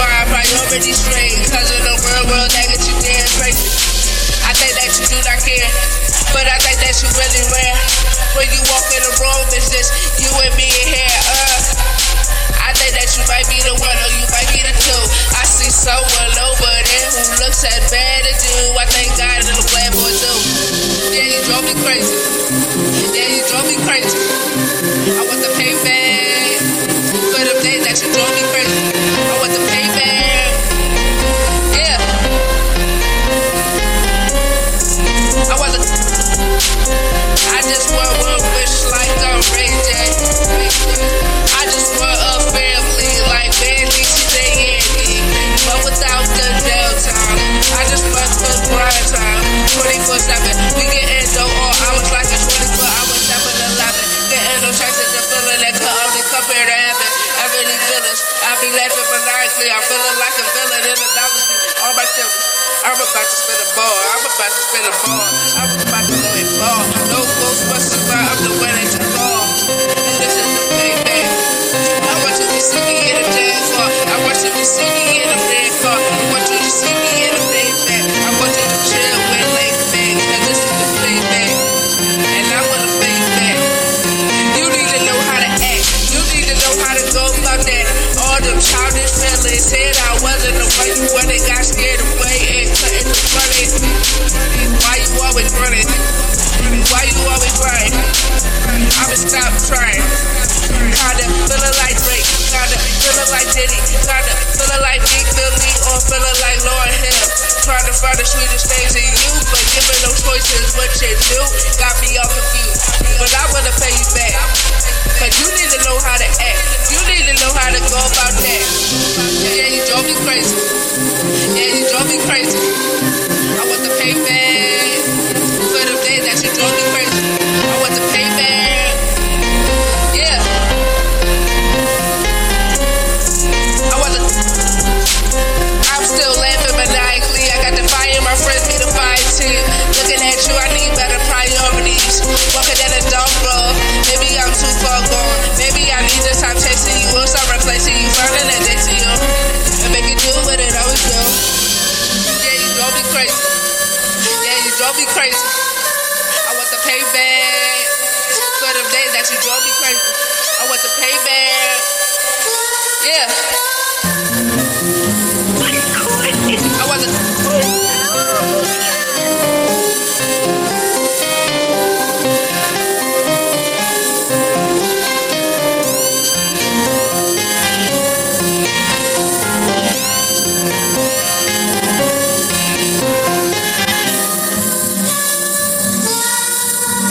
already straight. Cause of the real world that get you damn crazy. I think that you do not care, but I think that you really rare. When you walk in the room, it's just you and me in here. Uh, I think that you might be the one, or you might be the two. I see someone over there who looks as bad as you. I thank God that the bad boy do. Yeah, you drove me crazy. Yeah, you drove me crazy. Be laughing maniacally. I'm feeling like a villain in a dynasty. All my children. I'm about to spin a ball. I'm about to spin a ball. I'm about to go and ball. No Ghostbusters, but I'm the one that you call. This is the payback. I want you to see me in a dance car. I want you to see me said I wasn't the way you when they got scared away and couldn't run. Why you always running? Why you always running? I'ma stop trying. Me crazy. Yeah, you drove me crazy. I want the payback for the day that you drove me crazy. Drove me crazy. I want the payback for the days that you drove me crazy.